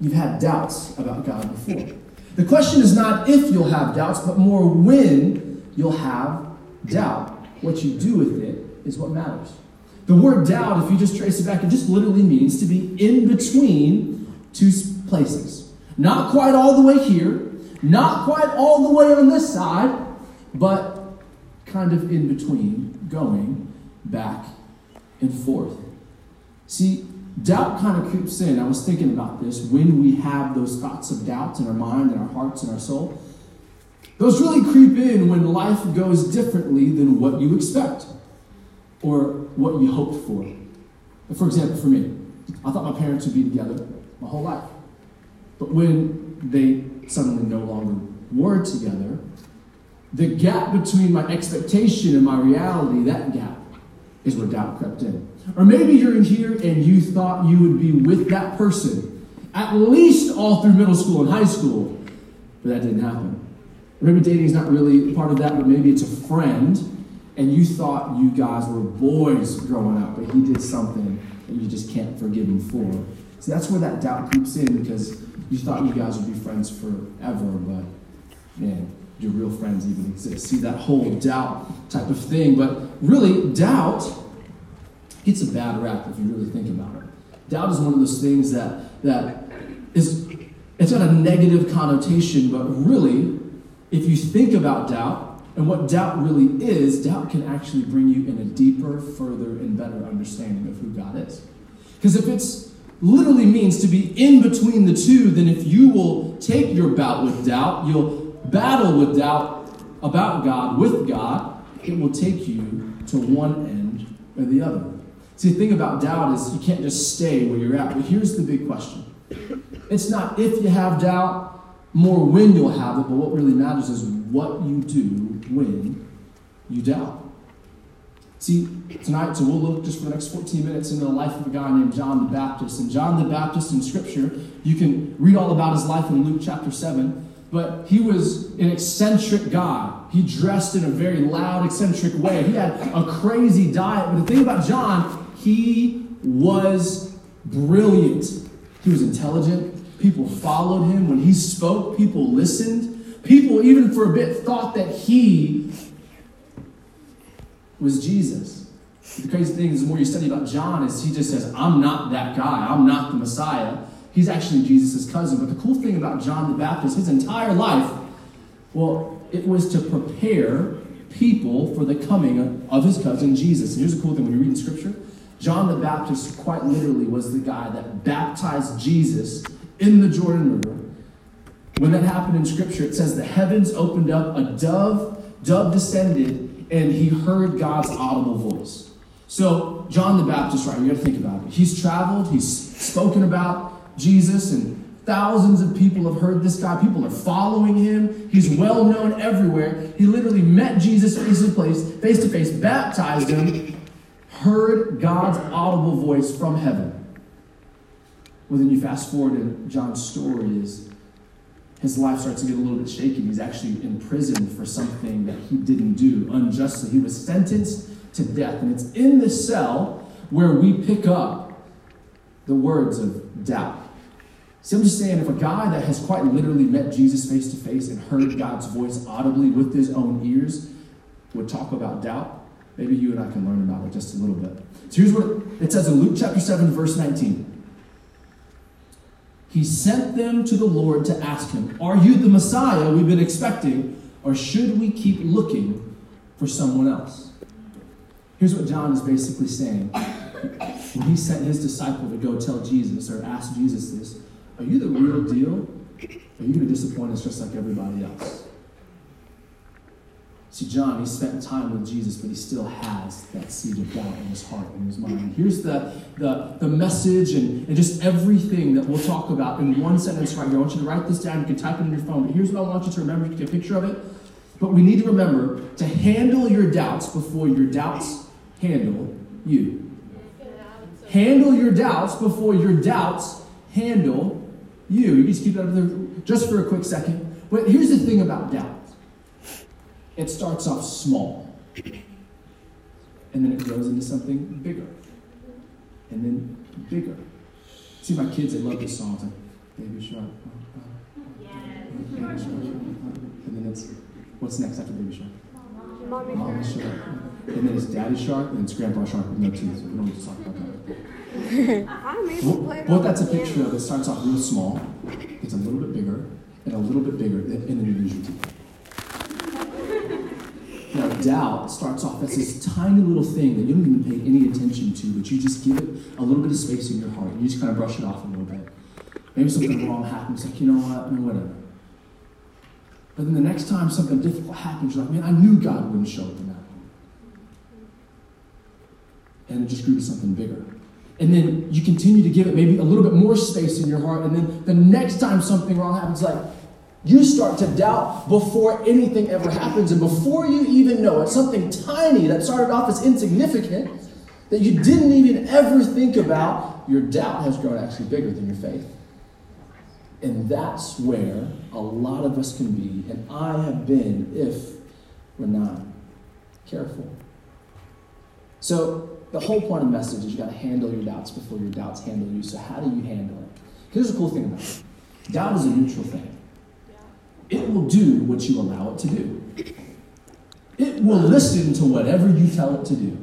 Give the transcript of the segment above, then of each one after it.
you've had doubts about God before. The question is not if you'll have doubts, but more when you'll have doubt. What you do with it is what matters. The word doubt, if you just trace it back, it just literally means to be in between two places. Not quite all the way here, not quite all the way on this side, but kind of in between, going back and forth. See, doubt kind of creeps in. I was thinking about this when we have those thoughts of doubt in our mind and our hearts and our soul. Those really creep in when life goes differently than what you expect or what you hoped for. For example, for me, I thought my parents would be together my whole life. But when they suddenly no longer were together, the gap between my expectation and my reality, that gap is where doubt crept in. Or maybe you're in here and you thought you would be with that person at least all through middle school and high school, but that didn't happen. Maybe dating is not really part of that, but maybe it's a friend and you thought you guys were boys growing up, but he did something that you just can't forgive him for. See, that's where that doubt creeps in because you thought you guys would be friends forever, but man, do real friends even exist? See, that whole doubt type of thing. But really, doubt gets a bad rap if you really think about it. Doubt is one of those things that, that is, it's got a negative connotation, but really, if you think about doubt and what doubt really is, doubt can actually bring you in a deeper, further, and better understanding of who God is. Because if it's literally means to be in between the two, then if you will take your bout with doubt, you'll battle with doubt about God with God, it will take you to one end or the other. See, the thing about doubt is you can't just stay where you're at. But here's the big question it's not if you have doubt, more when you'll have it, but what really matters is what you do when you doubt. See, tonight, so we'll look just for the next 14 minutes into the life of a guy named John the Baptist. And John the Baptist in Scripture, you can read all about his life in Luke chapter 7 but he was an eccentric guy. He dressed in a very loud, eccentric way. He had a crazy diet. But the thing about John, he was brilliant. He was intelligent. People followed him. When he spoke, people listened. People, even for a bit, thought that he was Jesus. The crazy thing is, the more you study about John, is he just says, I'm not that guy. I'm not the Messiah. He's actually Jesus' cousin. But the cool thing about John the Baptist, his entire life, well, it was to prepare people for the coming of his cousin Jesus. And here's the cool thing when you read in Scripture John the Baptist quite literally was the guy that baptized Jesus in the Jordan River. When that happened in Scripture, it says the heavens opened up, a dove, dove descended, and he heard God's audible voice. So, John the Baptist, right, you gotta think about it. He's traveled, he's spoken about, Jesus, and thousands of people have heard this guy. People are following him. He's well known everywhere. He literally met Jesus face to face, face to face, baptized him, heard God's audible voice from heaven. Well, then you fast forward, and John's story is his life starts to get a little bit shaky. He's actually imprisoned for something that he didn't do unjustly. He was sentenced to death. And it's in this cell where we pick up the words of doubt. See, I'm just saying, if a guy that has quite literally met Jesus face to face and heard God's voice audibly with his own ears would talk about doubt, maybe you and I can learn about it just a little bit. So here's what it says in Luke chapter 7, verse 19. He sent them to the Lord to ask him, Are you the Messiah we've been expecting, or should we keep looking for someone else? Here's what John is basically saying. When he sent his disciple to go tell Jesus or ask Jesus this, are you the real deal? Are you going to disappoint us just like everybody else? See, John, he spent time with Jesus, but he still has that seed of doubt in his heart and his mind. Here's the, the, the message and, and just everything that we'll talk about in one sentence right here. I want you to write this down. You can type it in your phone. But here's what I want you to remember. You can take a picture of it. But we need to remember to handle your doubts before your doubts handle you. Handle your doubts before your doubts handle you. You just keep that up there just for a quick second. But here's the thing about doubt it starts off small, and then it grows into something bigger, and then bigger. See, my kids, they love this song. It's like, Baby shark. And then it's, what's next after baby shark? Mommy Mama shark. shark. And then it's daddy shark, and it's grandpa shark with no teeth. We don't need to talk about that. I'm able play What, that's a picture of, it starts off real small, gets a little bit bigger, and a little bit bigger, and and then you lose your teeth. Doubt starts off as this tiny little thing that you don't even pay any attention to, but you just give it a little bit of space in your heart. You just kind of brush it off a little bit. Maybe something wrong happens, like, you know what, no, whatever. But then the next time something difficult happens, you're like, man, I knew God wouldn't show up in that. And it just grew to something bigger. And then you continue to give it maybe a little bit more space in your heart, and then the next time something wrong happens, like you start to doubt before anything ever happens, and before you even know it, something tiny that started off as insignificant that you didn't even ever think about, your doubt has grown actually bigger than your faith. And that's where a lot of us can be, and I have been if we're not careful. So, the whole point of the message is you got to handle your doubts before your doubts handle you. So, how do you handle it? Here's the cool thing about it doubt is a neutral thing, it will do what you allow it to do, it will listen to whatever you tell it to do.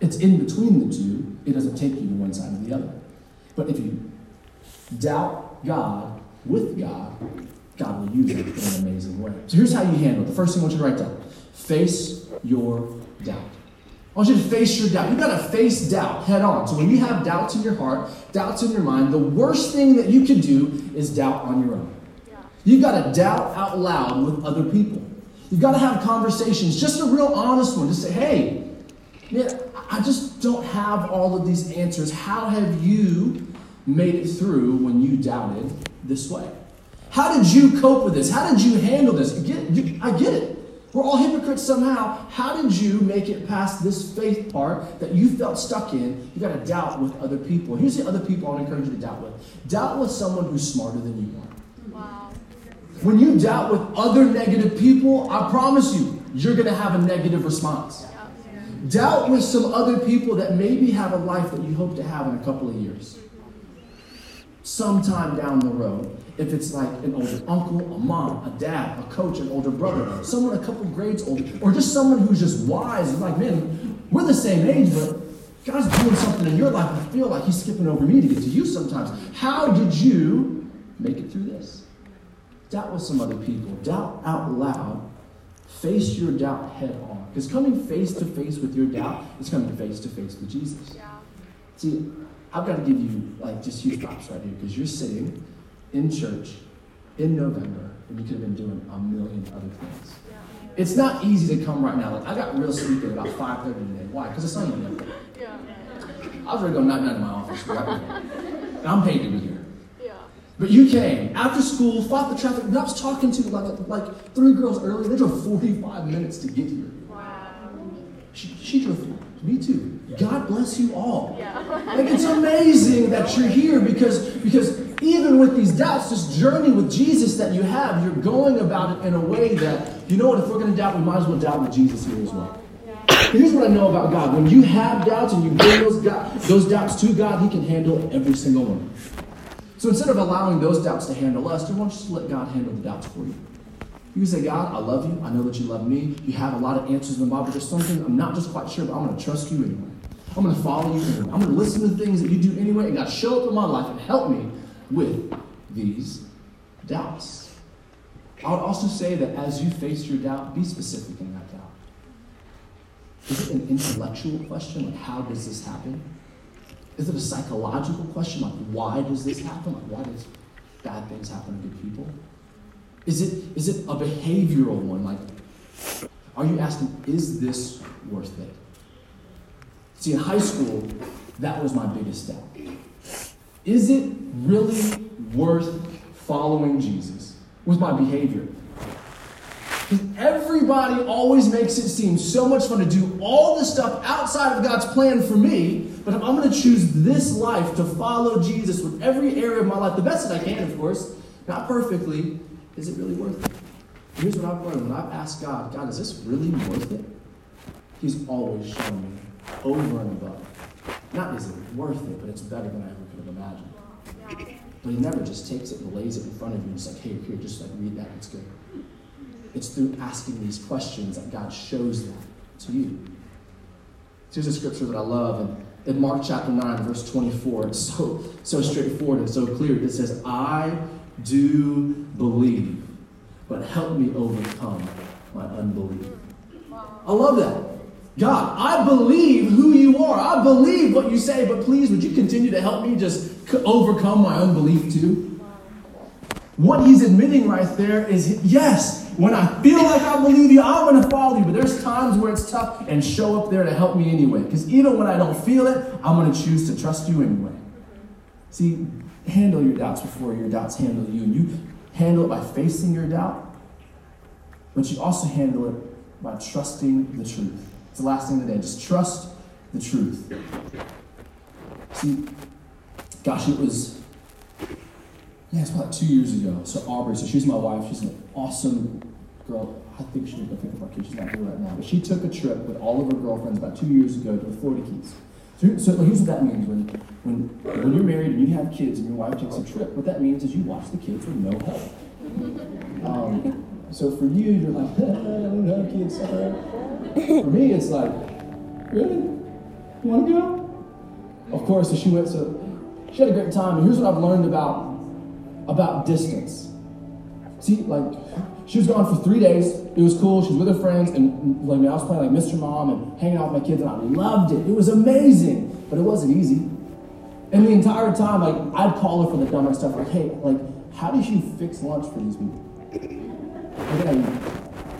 It's in between the two, it doesn't take you to one side or the other. But if you doubt God with God, God will use it in an amazing way. So here's how you handle it. The first thing I want you to write down face your doubt. I want you to face your doubt. You've got to face doubt head on. So when you have doubts in your heart, doubts in your mind, the worst thing that you can do is doubt on your own. You've got to doubt out loud with other people. You've got to have conversations, just a real honest one. Just say, hey, man, I just don't have all of these answers. How have you made it through when you doubted this way? How did you cope with this? How did you handle this? I get it. You- I get it. We're all hypocrites somehow. How did you make it past this faith part that you felt stuck in? You got to doubt with other people. Here's the other people I want to encourage you to doubt with. Doubt with someone who's smarter than you are. Wow. When you doubt with other negative people, I promise you, you're going to have a negative response. Doubt with some other people that maybe have a life that you hope to have in a couple of years. Sometime down the road, if it's like an older uncle, a mom, a dad, a coach, an older brother, someone a couple grades older, or just someone who's just wise like, man, we're the same age, but God's doing something in your life. I feel like He's skipping over me to get to you sometimes. How did you make it through this? Doubt with some other people. Doubt out loud. Face your doubt head on. Because coming face to face with your doubt is coming face to face with Jesus. Yeah. See, I've got to give you like just huge props right here because you're sitting in church in November and you could have been doing a million other things. It's not easy to come right now. Like I got real sleepy at about 5:30 today. Why? Because the sun went down. Yeah. I was ready to go night night in my office. Right? and I'm paid with. Yeah. But you came after school, fought the traffic. And I was talking to like like three girls earlier. They drove 45 minutes to get here. Wow. She, she drove. Me too. God bless you all. Yeah. Like it's amazing that you're here because because even with these doubts, this journey with Jesus that you have, you're going about it in a way that you know what. If we're going to doubt, we might as well doubt with Jesus here as well. Here's what I know about God: when you have doubts and you bring those God, those doubts to God, He can handle every single one. So instead of allowing those doubts to handle us, do you want to just let God handle the doubts for you? You say, God, I love you. I know that you love me. You have a lot of answers in the Bible. There's something I'm not just quite sure, but I'm going to trust you anyway. I'm going to follow you anyway. I'm going to listen to things that you do anyway. And God, show up in my life and help me with these doubts. I would also say that as you face your doubt, be specific in that doubt. Is it an intellectual question, like how does this happen? Is it a psychological question, like why does this happen? Like why does bad things happen to good people? Is it, is it a behavioral one? Like, are you asking, is this worth it? See, in high school, that was my biggest doubt. Is it really worth following Jesus with my behavior? Because everybody always makes it seem so much fun to do all the stuff outside of God's plan for me, but I'm going to choose this life to follow Jesus with every area of my life, the best that I can, of course, not perfectly, is it really worth it? Here's what I've learned when I've asked God, God, is this really worth it? He's always shown me over and above. Not is it worth it, but it's better than I ever could have imagined. But he never just takes it and lays it in front of you and it's like, hey, here, just like read that, it's good. It's through asking these questions that God shows that to you. Here's a scripture that I love, and in Mark chapter 9, verse 24, it's so, so straightforward and so clear. It says, I do believe, but help me overcome my unbelief. I love that. God, I believe who you are. I believe what you say, but please, would you continue to help me just overcome my unbelief too? What he's admitting right there is yes, when I feel like I believe you, I'm going to follow you. But there's times where it's tough and show up there to help me anyway. Because even when I don't feel it, I'm going to choose to trust you anyway. See, handle your doubts before your doubts handle you. And you handle it by facing your doubt, but you also handle it by trusting the truth. It's the last thing today. Just trust the truth. See, gosh, it was, yeah, it's about two years ago. So Aubrey, so she's my wife. She's an awesome girl. I think she would go pick up our kids. She's not here right now. But she took a trip with all of her girlfriends about two years ago to the Florida Keys. So, so here's what that means. When, when, when you're married and you have kids and your wife takes a trip, what that means is you watch the kids with no help. Um, so for you, you're like, I don't have kids. For me, it's like, really? Want to go? Of course, so she went, so she had a great time. And here's what I've learned about, about distance. See, like, she was gone for three days. It was cool. She was with her friends, and like, I was playing like Mr. Mom and hanging out with my kids, and I loved it. It was amazing, but it wasn't easy. And the entire time, like, I'd call her for the dumbest stuff, like, hey, like, how did you fix lunch for these people?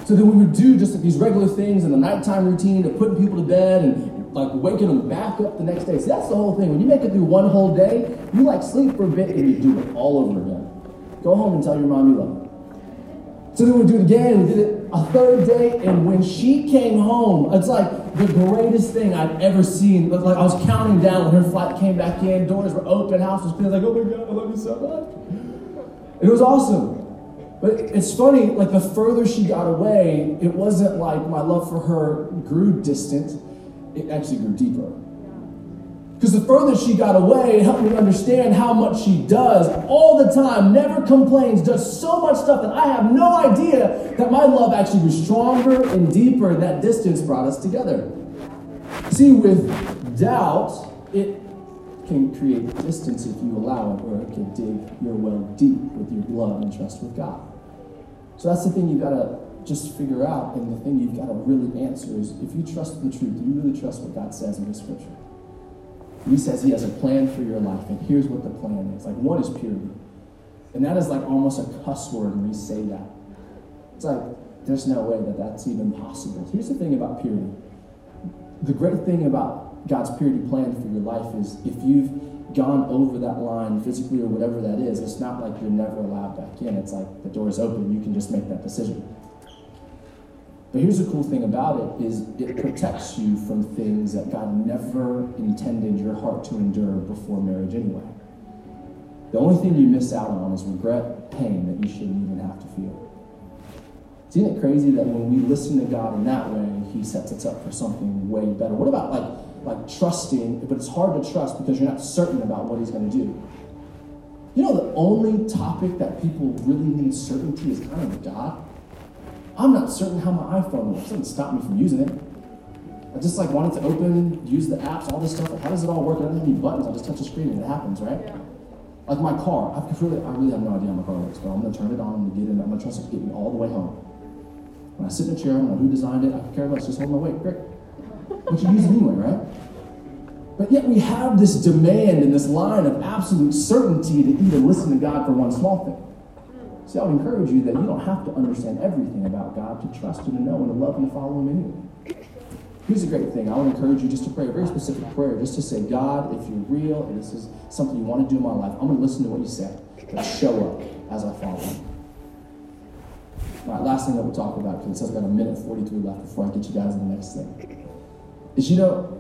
So then we would do just like these regular things in the nighttime routine of putting people to bed and like waking them back up the next day. See, that's the whole thing. When you make it through one whole day, you like sleep for a bit and you do it all over again. Go home and tell your mom you love her. So then we do it again. We did it a third day, and when she came home, it's like the greatest thing I've ever seen. Like I was counting down when her flight came back in. Doors were open, house was clean. Like, oh my god, I love you so much. It was awesome. But it's funny, like the further she got away, it wasn't like my love for her grew distant, it actually grew deeper. Because the further she got away, it helped me understand how much she does all the time, never complains, does so much stuff that I have no idea that my love actually was stronger and deeper, and that distance brought us together. See, with doubt, it can create distance if you allow it, or it can dig your well deep with your love and trust with God. So that's the thing you've got to just figure out, and the thing you've got to really answer is if you trust the truth, do you really trust what God says in the scripture? He says He has a plan for your life, and here's what the plan is. Like, one is purity. And that is like almost a cuss word when we say that. It's like, there's no way that that's even possible. Here's the thing about purity. The great thing about God's purity plan for your life is if you've gone over that line physically or whatever that is, it's not like you're never allowed back in. It's like the door is open, you can just make that decision. But here's the cool thing about it is it protects you from things that God never intended your heart to endure before marriage anyway. The only thing you miss out on is regret, pain that you shouldn't even have to feel. Isn't it crazy that when we listen to God in that way, He sets us up for something way better? What about like like trusting, but it's hard to trust because you're not certain about what he's going to do. You know, the only topic that people really need certainty is kind of God. I'm not certain how my iPhone works. It doesn't stop me from using it. I just like wanted to open, use the apps, all this stuff. Like, how does it all work? I don't have any buttons. I just touch the screen and it happens, right? Yeah. Like my car, I really, I really have no idea how my car works, but I'm gonna turn it on and get in. I'm gonna trust it to get me all the way home. When I sit in a chair, I don't know who designed it. I can care less. Just hold my weight. Great but you use it anyway, right? But yet we have this demand and this line of absolute certainty to even listen to God for one small thing. See, I would encourage you that you don't have to understand everything about God to trust and to know and to love and to follow Him anyway. Here's a great thing. I would encourage you just to pray a very specific prayer, just to say, God, if you're real and this is something you want to do in my life, I'm going to listen to what you say and show up as I follow you. All right, last thing that we'll talk about, because it says I've got a minute 43 left before I get you guys to the next thing is you know,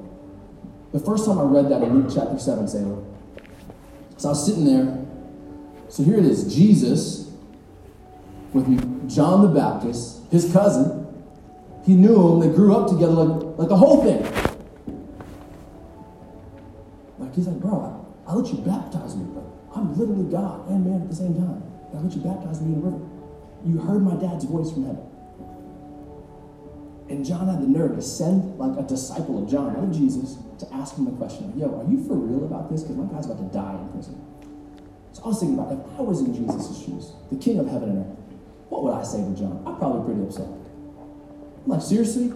the first time I read that in Luke chapter 7, Sailor, so I was sitting there. So here it is Jesus with John the Baptist, his cousin. He knew him, they grew up together like, like the whole thing. Like he's like, bro, I, I let you baptize me, bro. I'm literally God and man at the same time. I let you baptize me in the river. You heard my dad's voice from heaven. And John had the nerve to send like a disciple of John, of Jesus, to ask him the question, like, yo, are you for real about this? Because my guy's about to die in prison. So I was thinking about if I was in Jesus' shoes, the king of heaven and earth, what would I say to John? I'm probably pretty upset. I'm like, seriously?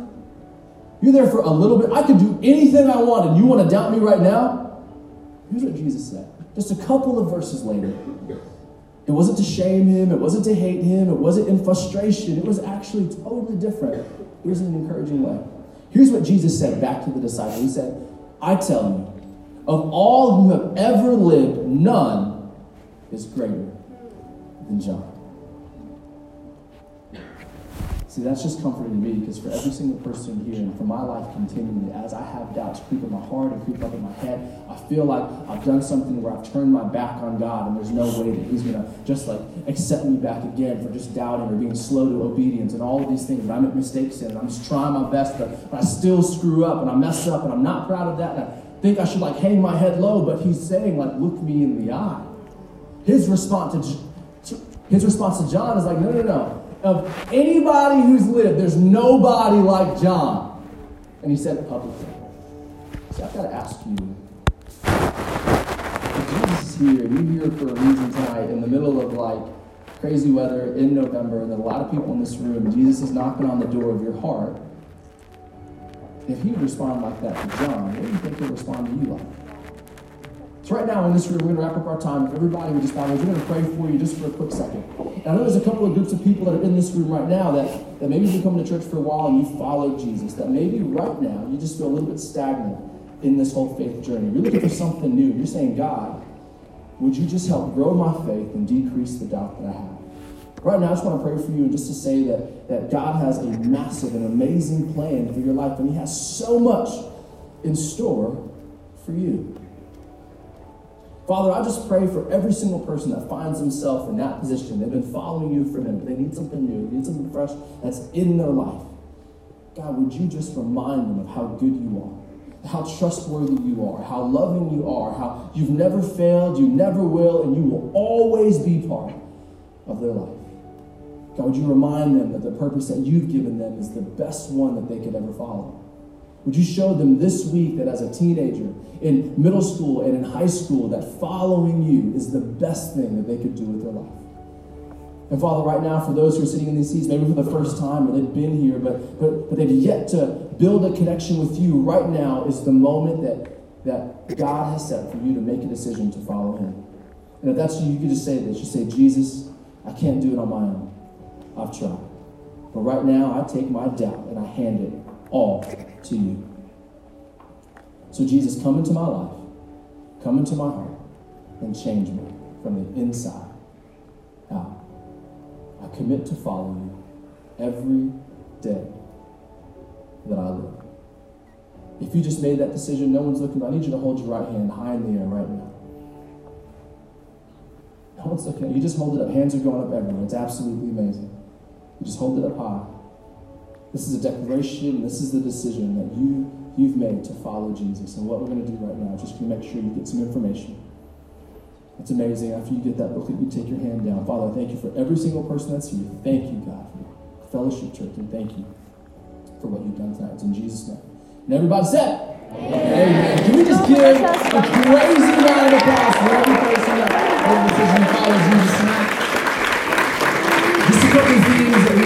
You're there for a little bit. I could do anything I want, and you want to doubt me right now? Here's what Jesus said. Just a couple of verses later. It wasn't to shame him, it wasn't to hate him, it wasn't in frustration. It was actually totally different. It was in an encouraging way. Here's what Jesus said back to the disciple He said, I tell you, of all who have ever lived, none is greater than John. See, that's just comforting to me because for every single person here and for my life continually, as I have doubts creep in my heart and creep up in my head, I feel like I've done something where I've turned my back on God and there's no way that He's going to just like accept me back again for just doubting or being slow to obedience and all of these things. And I make mistakes in and I'm just trying my best, but, but I still screw up and I mess up and I'm not proud of that. And I think I should like hang my head low, but He's saying, like, look me in the eye. His response to, his response to John is like, no, no, no of anybody who's lived, there's nobody like John. And he said it publicly. So I've got to ask you Jesus is here, and you're here for a reason tonight in the middle of like crazy weather in November, and a lot of people in this room, Jesus is knocking on the door of your heart. If he would respond like that to John, what do you think he'll respond to you like? So right now in this room, we're going to wrap up our time. Everybody would just bow we're going to pray for you just for a quick second. And I know there's a couple of groups of people that are in this room right now that, that maybe you've coming to church for a while and you followed Jesus. That maybe right now you just feel a little bit stagnant in this whole faith journey. You're looking for something new. You're saying, God, would you just help grow my faith and decrease the doubt that I have? Right now, I just want to pray for you and just to say that, that God has a massive and amazing plan for your life, and He has so much in store for you. Father, I just pray for every single person that finds themselves in that position. They've been following you for them, but they need something new, they need something fresh that's in their life. God, would you just remind them of how good you are, how trustworthy you are, how loving you are, how you've never failed, you never will, and you will always be part of their life. God, would you remind them that the purpose that you've given them is the best one that they could ever follow? Would you show them this week that as a teenager, in middle school and in high school, that following you is the best thing that they could do with their life? And Father, right now, for those who are sitting in these seats, maybe for the first time, or they've been here, but, but, but they've yet to build a connection with you, right now is the moment that, that God has set for you to make a decision to follow Him. And if that's you, you can just say this. You say, Jesus, I can't do it on my own. I've tried. But right now, I take my doubt and I hand it all to you. So, Jesus, come into my life, come into my heart, and change me from the inside out. I commit to follow you every day that I live. If you just made that decision, no one's looking. I need you to hold your right hand high in the air right now. No one's looking you. Just hold it up. Hands are going up everywhere. It's absolutely amazing. You just hold it up high. This is a declaration, this is the decision that you, you've made to follow Jesus. And what we're going to do right now is just to make sure you get some information. It's amazing. After you get that booklet, you take your hand down. Father, thank you for every single person that's here. Thank you, God, for Fellowship Church, and thank you for what you've done tonight. It's in Jesus' name. And everybody said, Amen. Amen. Can we just give a crazy round of applause for every person that made decision to follow Jesus?